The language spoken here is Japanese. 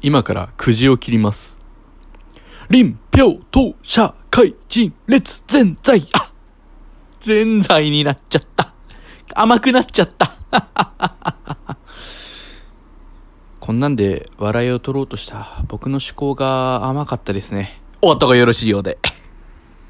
今からくじを切ります。臨、票、当、社、会、人、列、全在。あ全在になっちゃった。甘くなっちゃった。こんなんで笑いを取ろうとした僕の思考が甘かったですね。終わった方がよろしいようで。